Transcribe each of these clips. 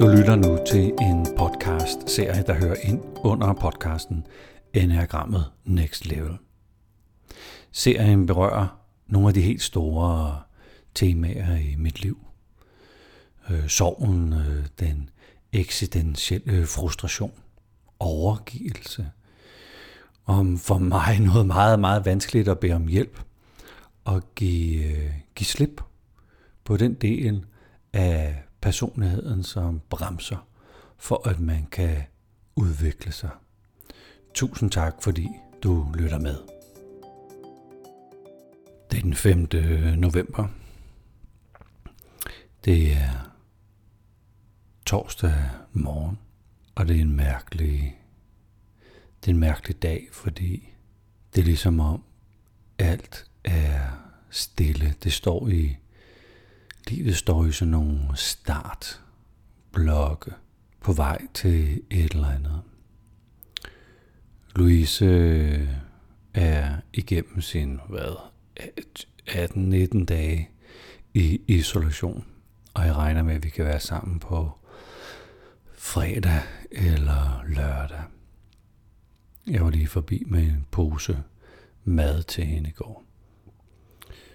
Du lytter nu til en podcast-serie, der hører ind under podcasten Enagrammet Next Level. Serien berører nogle af de helt store temaer i mit liv. Øh, sorgen, øh, den eksistentielle frustration, overgivelse. Om for mig noget meget, meget vanskeligt at bede om hjælp og give, øh, give slip på den del af personligheden, som bremser for, at man kan udvikle sig. Tusind tak, fordi du lytter med. Det er den 5. november. Det er torsdag morgen, og det er en mærkelig, det er en mærkelig dag, fordi det er ligesom om alt er stille. Det står i Livet står i sådan nogle startblokke på vej til et eller andet. Louise øh, er igennem sin, hvad, 18-19 dage i isolation, og jeg regner med, at vi kan være sammen på fredag eller lørdag. Jeg var lige forbi med en pose mad til hende i går.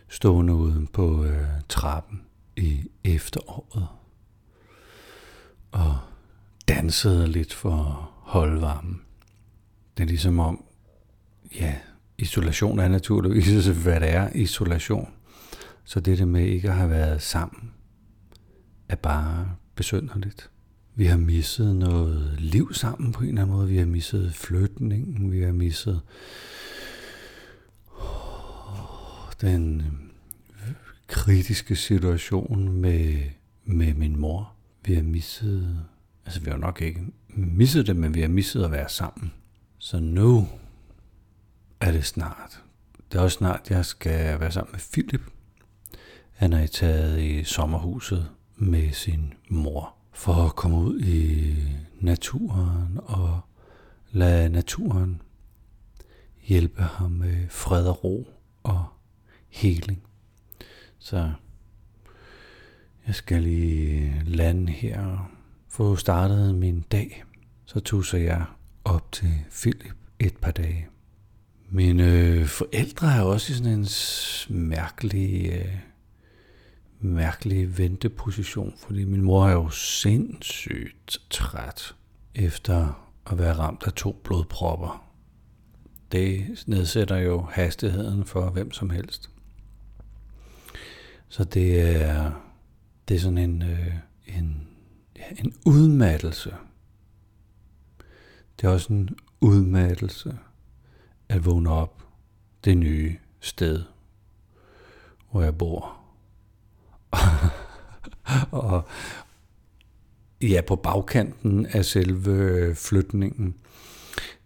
Stående uden på øh, trappen i efteråret og dansede lidt for at holde varmen. Det er ligesom om, ja, isolation er naturligvis, hvad det er, isolation. Så det der med ikke at have været sammen, er bare besynderligt. Vi har misset noget liv sammen på en eller anden måde. Vi har misset flytningen. Vi har misset den øhm, kritiske situation med, med min mor. Vi har misset, altså vi har nok ikke misset det, men vi har misset at være sammen. Så nu er det snart. Det er også snart, jeg skal være sammen med Philip. Han er taget i sommerhuset med sin mor for at komme ud i naturen og lade naturen hjælpe ham med fred og ro og heling. Så jeg skal lige lande her og få startet min dag. Så tusser jeg op til Philip et par dage. Mine forældre er også i sådan en mærkelig, øh, mærkelig venteposition, fordi min mor er jo sindssygt træt efter at være ramt af to blodpropper. Det nedsætter jo hastigheden for hvem som helst. Så det er, det er sådan en, øh, en, ja, en udmattelse. Det er også en udmattelse at vågne op det nye sted, hvor jeg bor. og ja, på bagkanten af selve øh, flytningen,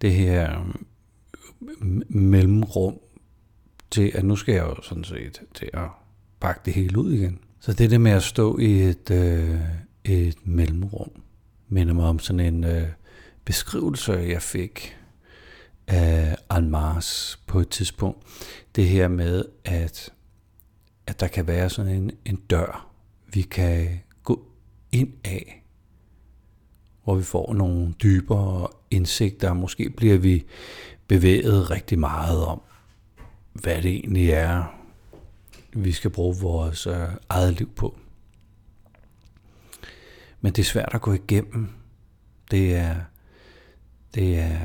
det her mellemrum til, at nu skal jeg jo sådan set til at pakke det hele ud igen. Så det der med at stå i et, øh, et mellemrum, minder mig om sådan en øh, beskrivelse, jeg fik af Almars på et tidspunkt. Det her med, at, at der kan være sådan en, en dør, vi kan gå ind af, hvor vi får nogle dybere indsigter. Måske bliver vi bevæget rigtig meget om, hvad det egentlig er, vi skal bruge vores øh, eget liv på. Men det er svært at gå igennem. Det er, det er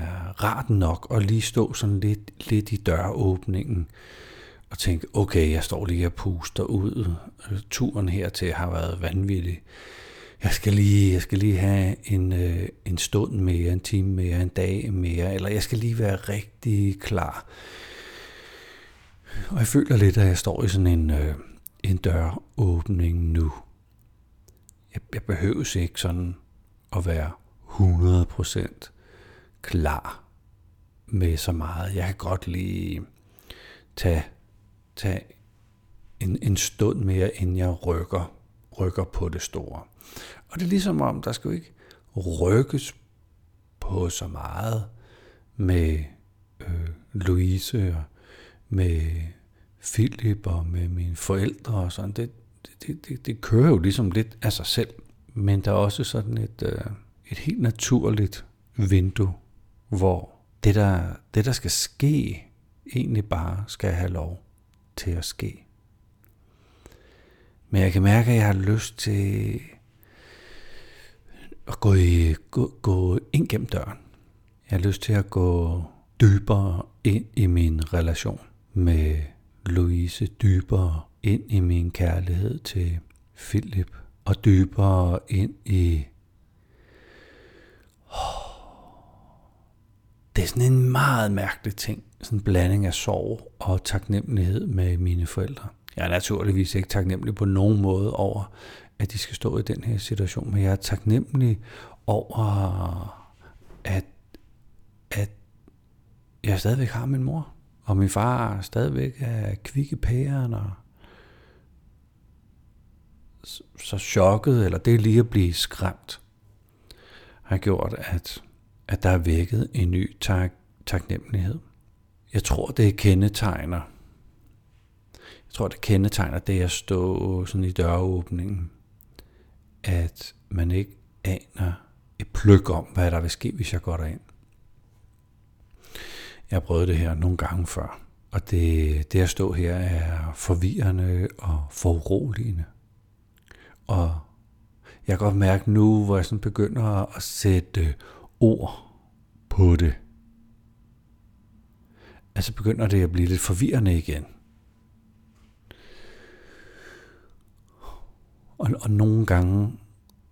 rart nok at lige stå sådan lidt, lidt i døråbningen og tænke, okay, jeg står lige og puster ud. Turen hertil har været vanvittig. Jeg skal lige, jeg skal lige have en, øh, en stund mere, en time mere, en dag mere, eller jeg skal lige være rigtig klar og jeg føler lidt, at jeg står i sådan en, øh, en døråbning nu. Jeg, jeg behøves ikke sådan at være 100% klar med så meget. Jeg kan godt lige tage, tage en, en stund mere, inden jeg rykker, rykker på det store. Og det er ligesom om, der skal jo ikke rykkes på så meget med øh, Louise og med Philip og med mine forældre og sådan, det, det, det, det kører jo ligesom lidt af sig selv. Men der er også sådan et, øh, et helt naturligt vindue, hvor det der, det, der skal ske, egentlig bare skal have lov til at ske. Men jeg kan mærke, at jeg har lyst til at gå, i, gå, gå ind gennem døren. Jeg har lyst til at gå dybere ind i min relation med Louise, dybere ind i min kærlighed til Philip, og dybere ind i... Det er sådan en meget mærkelig ting, sådan en blanding af sorg og taknemmelighed med mine forældre. Jeg er naturligvis ikke taknemmelig på nogen måde over, at de skal stå i den her situation, men jeg er taknemmelig over, at, at jeg stadigvæk har min mor, og min far stadigvæk er kvikke pæren, og så chokket, eller det lige at blive skræmt, har gjort, at, at der er vækket en ny tak, taknemmelighed. Jeg tror, det kendetegner jeg tror, det kendetegner det at stå sådan i døråbningen, at man ikke aner et pløk om, hvad der vil ske, hvis jeg går derind. Jeg har prøvet det her nogle gange før, og det, det at stå her er forvirrende og foruroligende. Og jeg kan godt mærke nu, hvor jeg sådan begynder at sætte ord på det. Altså begynder det at blive lidt forvirrende igen. Og, og nogle gange,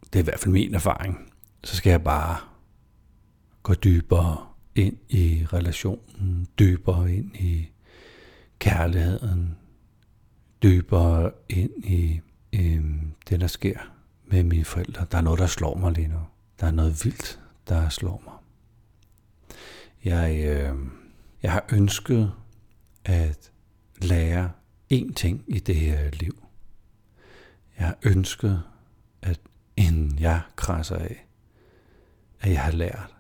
det er i hvert fald min erfaring, så skal jeg bare gå dybere ind i relationen, dybere ind i kærligheden, dybere ind i øh, det, der sker med mine forældre. Der er noget, der slår mig lige nu. Der er noget vildt, der slår mig. Jeg, øh, jeg har ønsket at lære én ting i det her liv. Jeg har ønsket, at inden jeg krasser af, at jeg har lært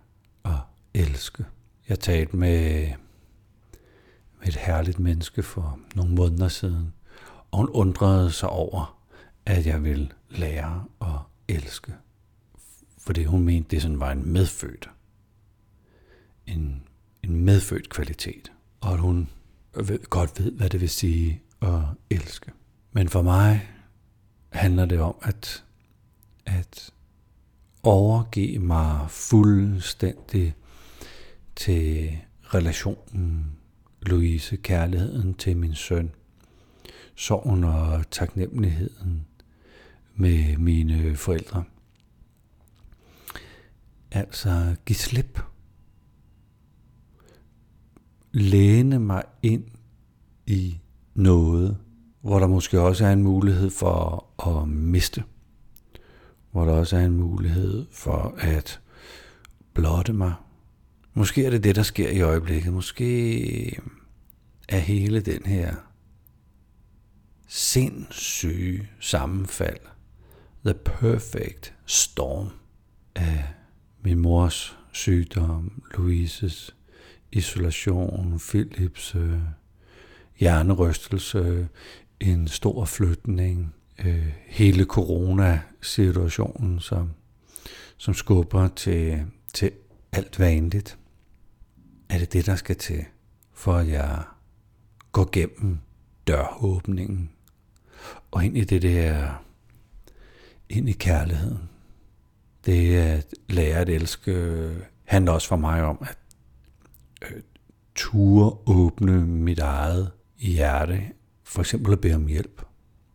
elske. Jeg talte med, med et herligt menneske for nogle måneder siden, og hun undrede sig over, at jeg ville lære at elske. Fordi hun mente, det sådan var en medfødt. En, en medfødt kvalitet. Og at hun ved, godt ved, hvad det vil sige at elske. Men for mig handler det om at, at overgive mig fuldstændig til relationen, Louise, kærligheden til min søn, sorgen og taknemmeligheden med mine forældre. Altså, giv slip. Læne mig ind i noget, hvor der måske også er en mulighed for at miste. Hvor der også er en mulighed for at blotte mig. Måske er det det, der sker i øjeblikket. Måske er hele den her sindssyge sammenfald, the perfect storm af min mors sygdom, Louises isolation, Philips øh, hjernerystelse, en stor flytning, øh, hele corona-situationen, som, som skubber til, til alt vanligt. Er det det, der skal til, for at jeg går gennem døråbningen og ind i det der, ind i kærligheden. Det at lære at elske handler også for mig om at øh, ture åbne mit eget hjerte for eksempel at bede om hjælp.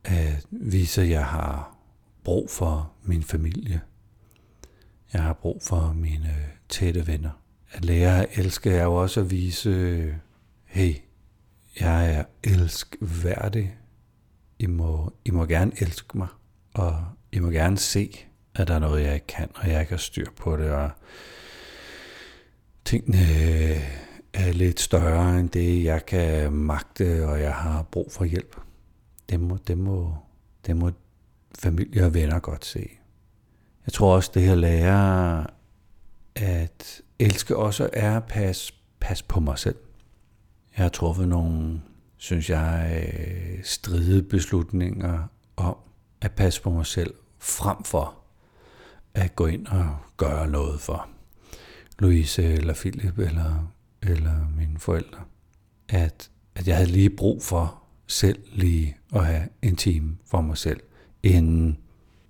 At vise, at jeg har brug for min familie. Jeg har brug for mine øh, tætte venner. At lære at elske er jo også at vise, hey, jeg er elskværdig. I må, I må gerne elske mig, og I må gerne se, at der er noget, jeg ikke kan, og jeg ikke har styr på det, og tingene øh, er lidt større end det, jeg kan magte, og jeg har brug for hjælp. Det må, det må, det må familie og venner godt se. Jeg tror også, det her lærer, at elske også er at passe, passe på mig selv. Jeg har truffet nogle, synes jeg, øh, stride beslutninger om at passe på mig selv, frem for at gå ind og gøre noget for Louise eller Philip eller, eller mine forældre. At, at jeg havde lige brug for selv lige at have en time for mig selv, inden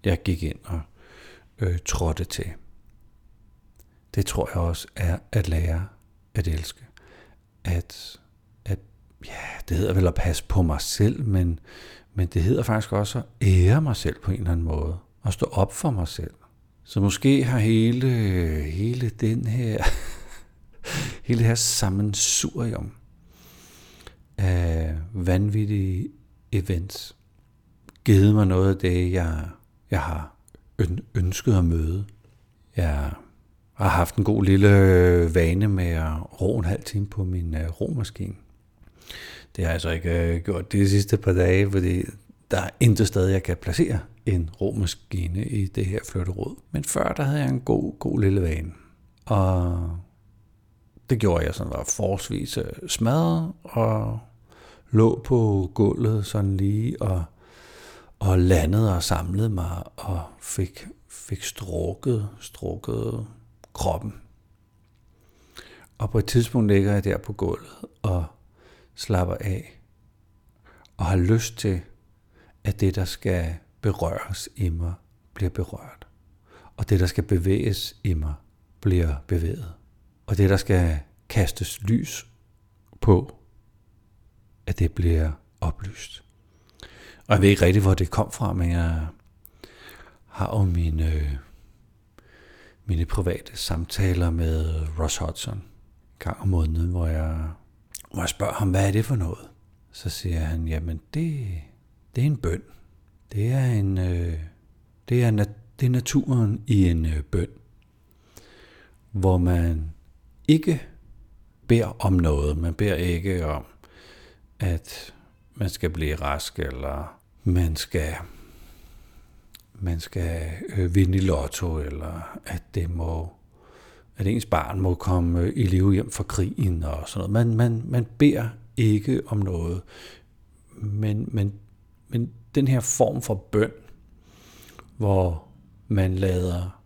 jeg gik ind og øh, trådte til. Det tror jeg også er at lære at elske. At, at ja, det hedder vel at passe på mig selv, men, men det hedder faktisk også at ære mig selv på en eller anden måde. Og stå op for mig selv. Så måske har hele, hele den her, hele det her sammensurium af vanvittige events givet mig noget af det, jeg, jeg har ønsket at møde. Jeg har haft en god lille øh, vane med at ro en halv time på min øh, romaskine. Det har jeg så ikke øh, gjort de sidste par dage, fordi der er intet sted, jeg kan placere en romaskine i det her flytteråd. Men før, der havde jeg en god, god lille vane. Og det gjorde jeg sådan, var forholdsvis smadret og lå på gulvet sådan lige og, og landede og samlede mig og fik, fik strukket, strukket kroppen. Og på et tidspunkt ligger jeg der på gulvet og slapper af og har lyst til, at det, der skal berøres i mig, bliver berørt. Og det, der skal bevæges i mig, bliver bevæget. Og det, der skal kastes lys på, at det bliver oplyst. Og jeg ved ikke rigtig, hvor det kom fra, men jeg har jo mine, øh, mine private samtaler med Ross Hudson gang om måneden, hvor jeg, hvor jeg spørger ham, hvad er det for noget? Så siger han, jamen det, det er en bøn. Det er en, øh, det er, det er naturen i en øh, bøn, hvor man ikke beder om noget. Man beder ikke om, at man skal blive rask, eller man skal, man skal øh, vinde i lotto, eller at det må at ens barn må komme øh, i live hjem fra krigen og sådan noget. Man, man, man beder ikke om noget, men, men, men den her form for bøn, hvor man lader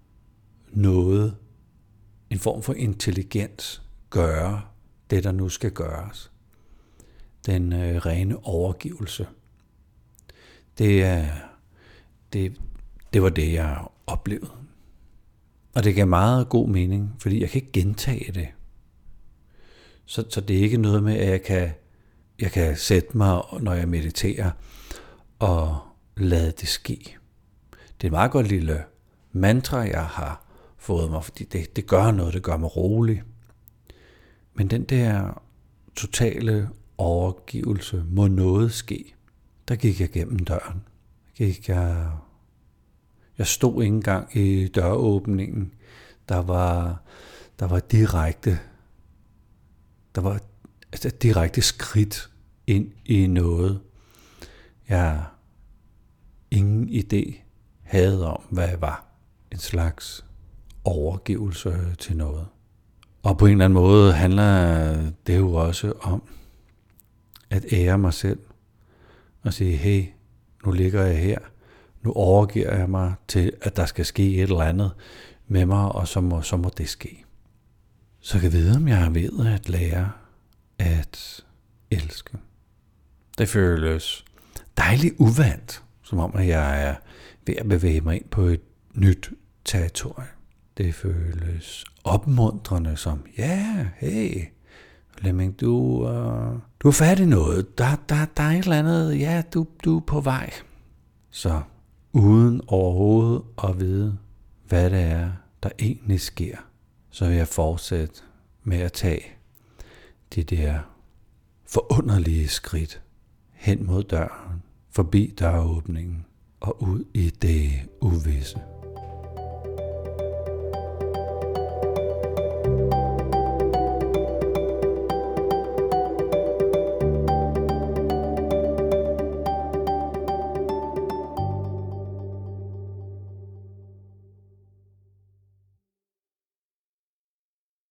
noget, en form for intelligens, gøre det, der nu skal gøres. Den øh, rene overgivelse. Det, er, det, det var det, jeg oplevede. Og det gav meget god mening, fordi jeg kan ikke gentage det. Så, så det er ikke noget med, at jeg kan, jeg kan sætte mig, når jeg mediterer, og lade det ske. Det er et meget godt lille mantra, jeg har fået mig, fordi det, det gør noget, det gør mig rolig. Men den der totale overgivelse, må noget ske, der gik jeg gennem døren. Gik jeg, jeg stod ikke engang i døråbningen. Der var, der var direkte, der var altså direkte skridt ind i noget, jeg ingen idé havde om, hvad jeg var. En slags overgivelse til noget. Og på en eller anden måde handler det jo også om at ære mig selv og sige, hey, nu ligger jeg her, nu overgiver jeg mig til, at der skal ske et eller andet med mig, og så må, så må det ske. Så jeg vide, om jeg ved at lære at elske. Det føles dejligt uvandt, som om at jeg er ved at bevæge mig ind på et nyt territorium. Det føles opmuntrende som, ja, hey, Flemming, du, uh, du er færdig noget. Der, der, der er et eller andet, ja, du, du er på vej. Så uden overhovedet at vide, hvad det er, der egentlig sker, så vil jeg fortsætte med at tage de der forunderlige skridt hen mod døren, forbi døråbningen og ud i det uvisse.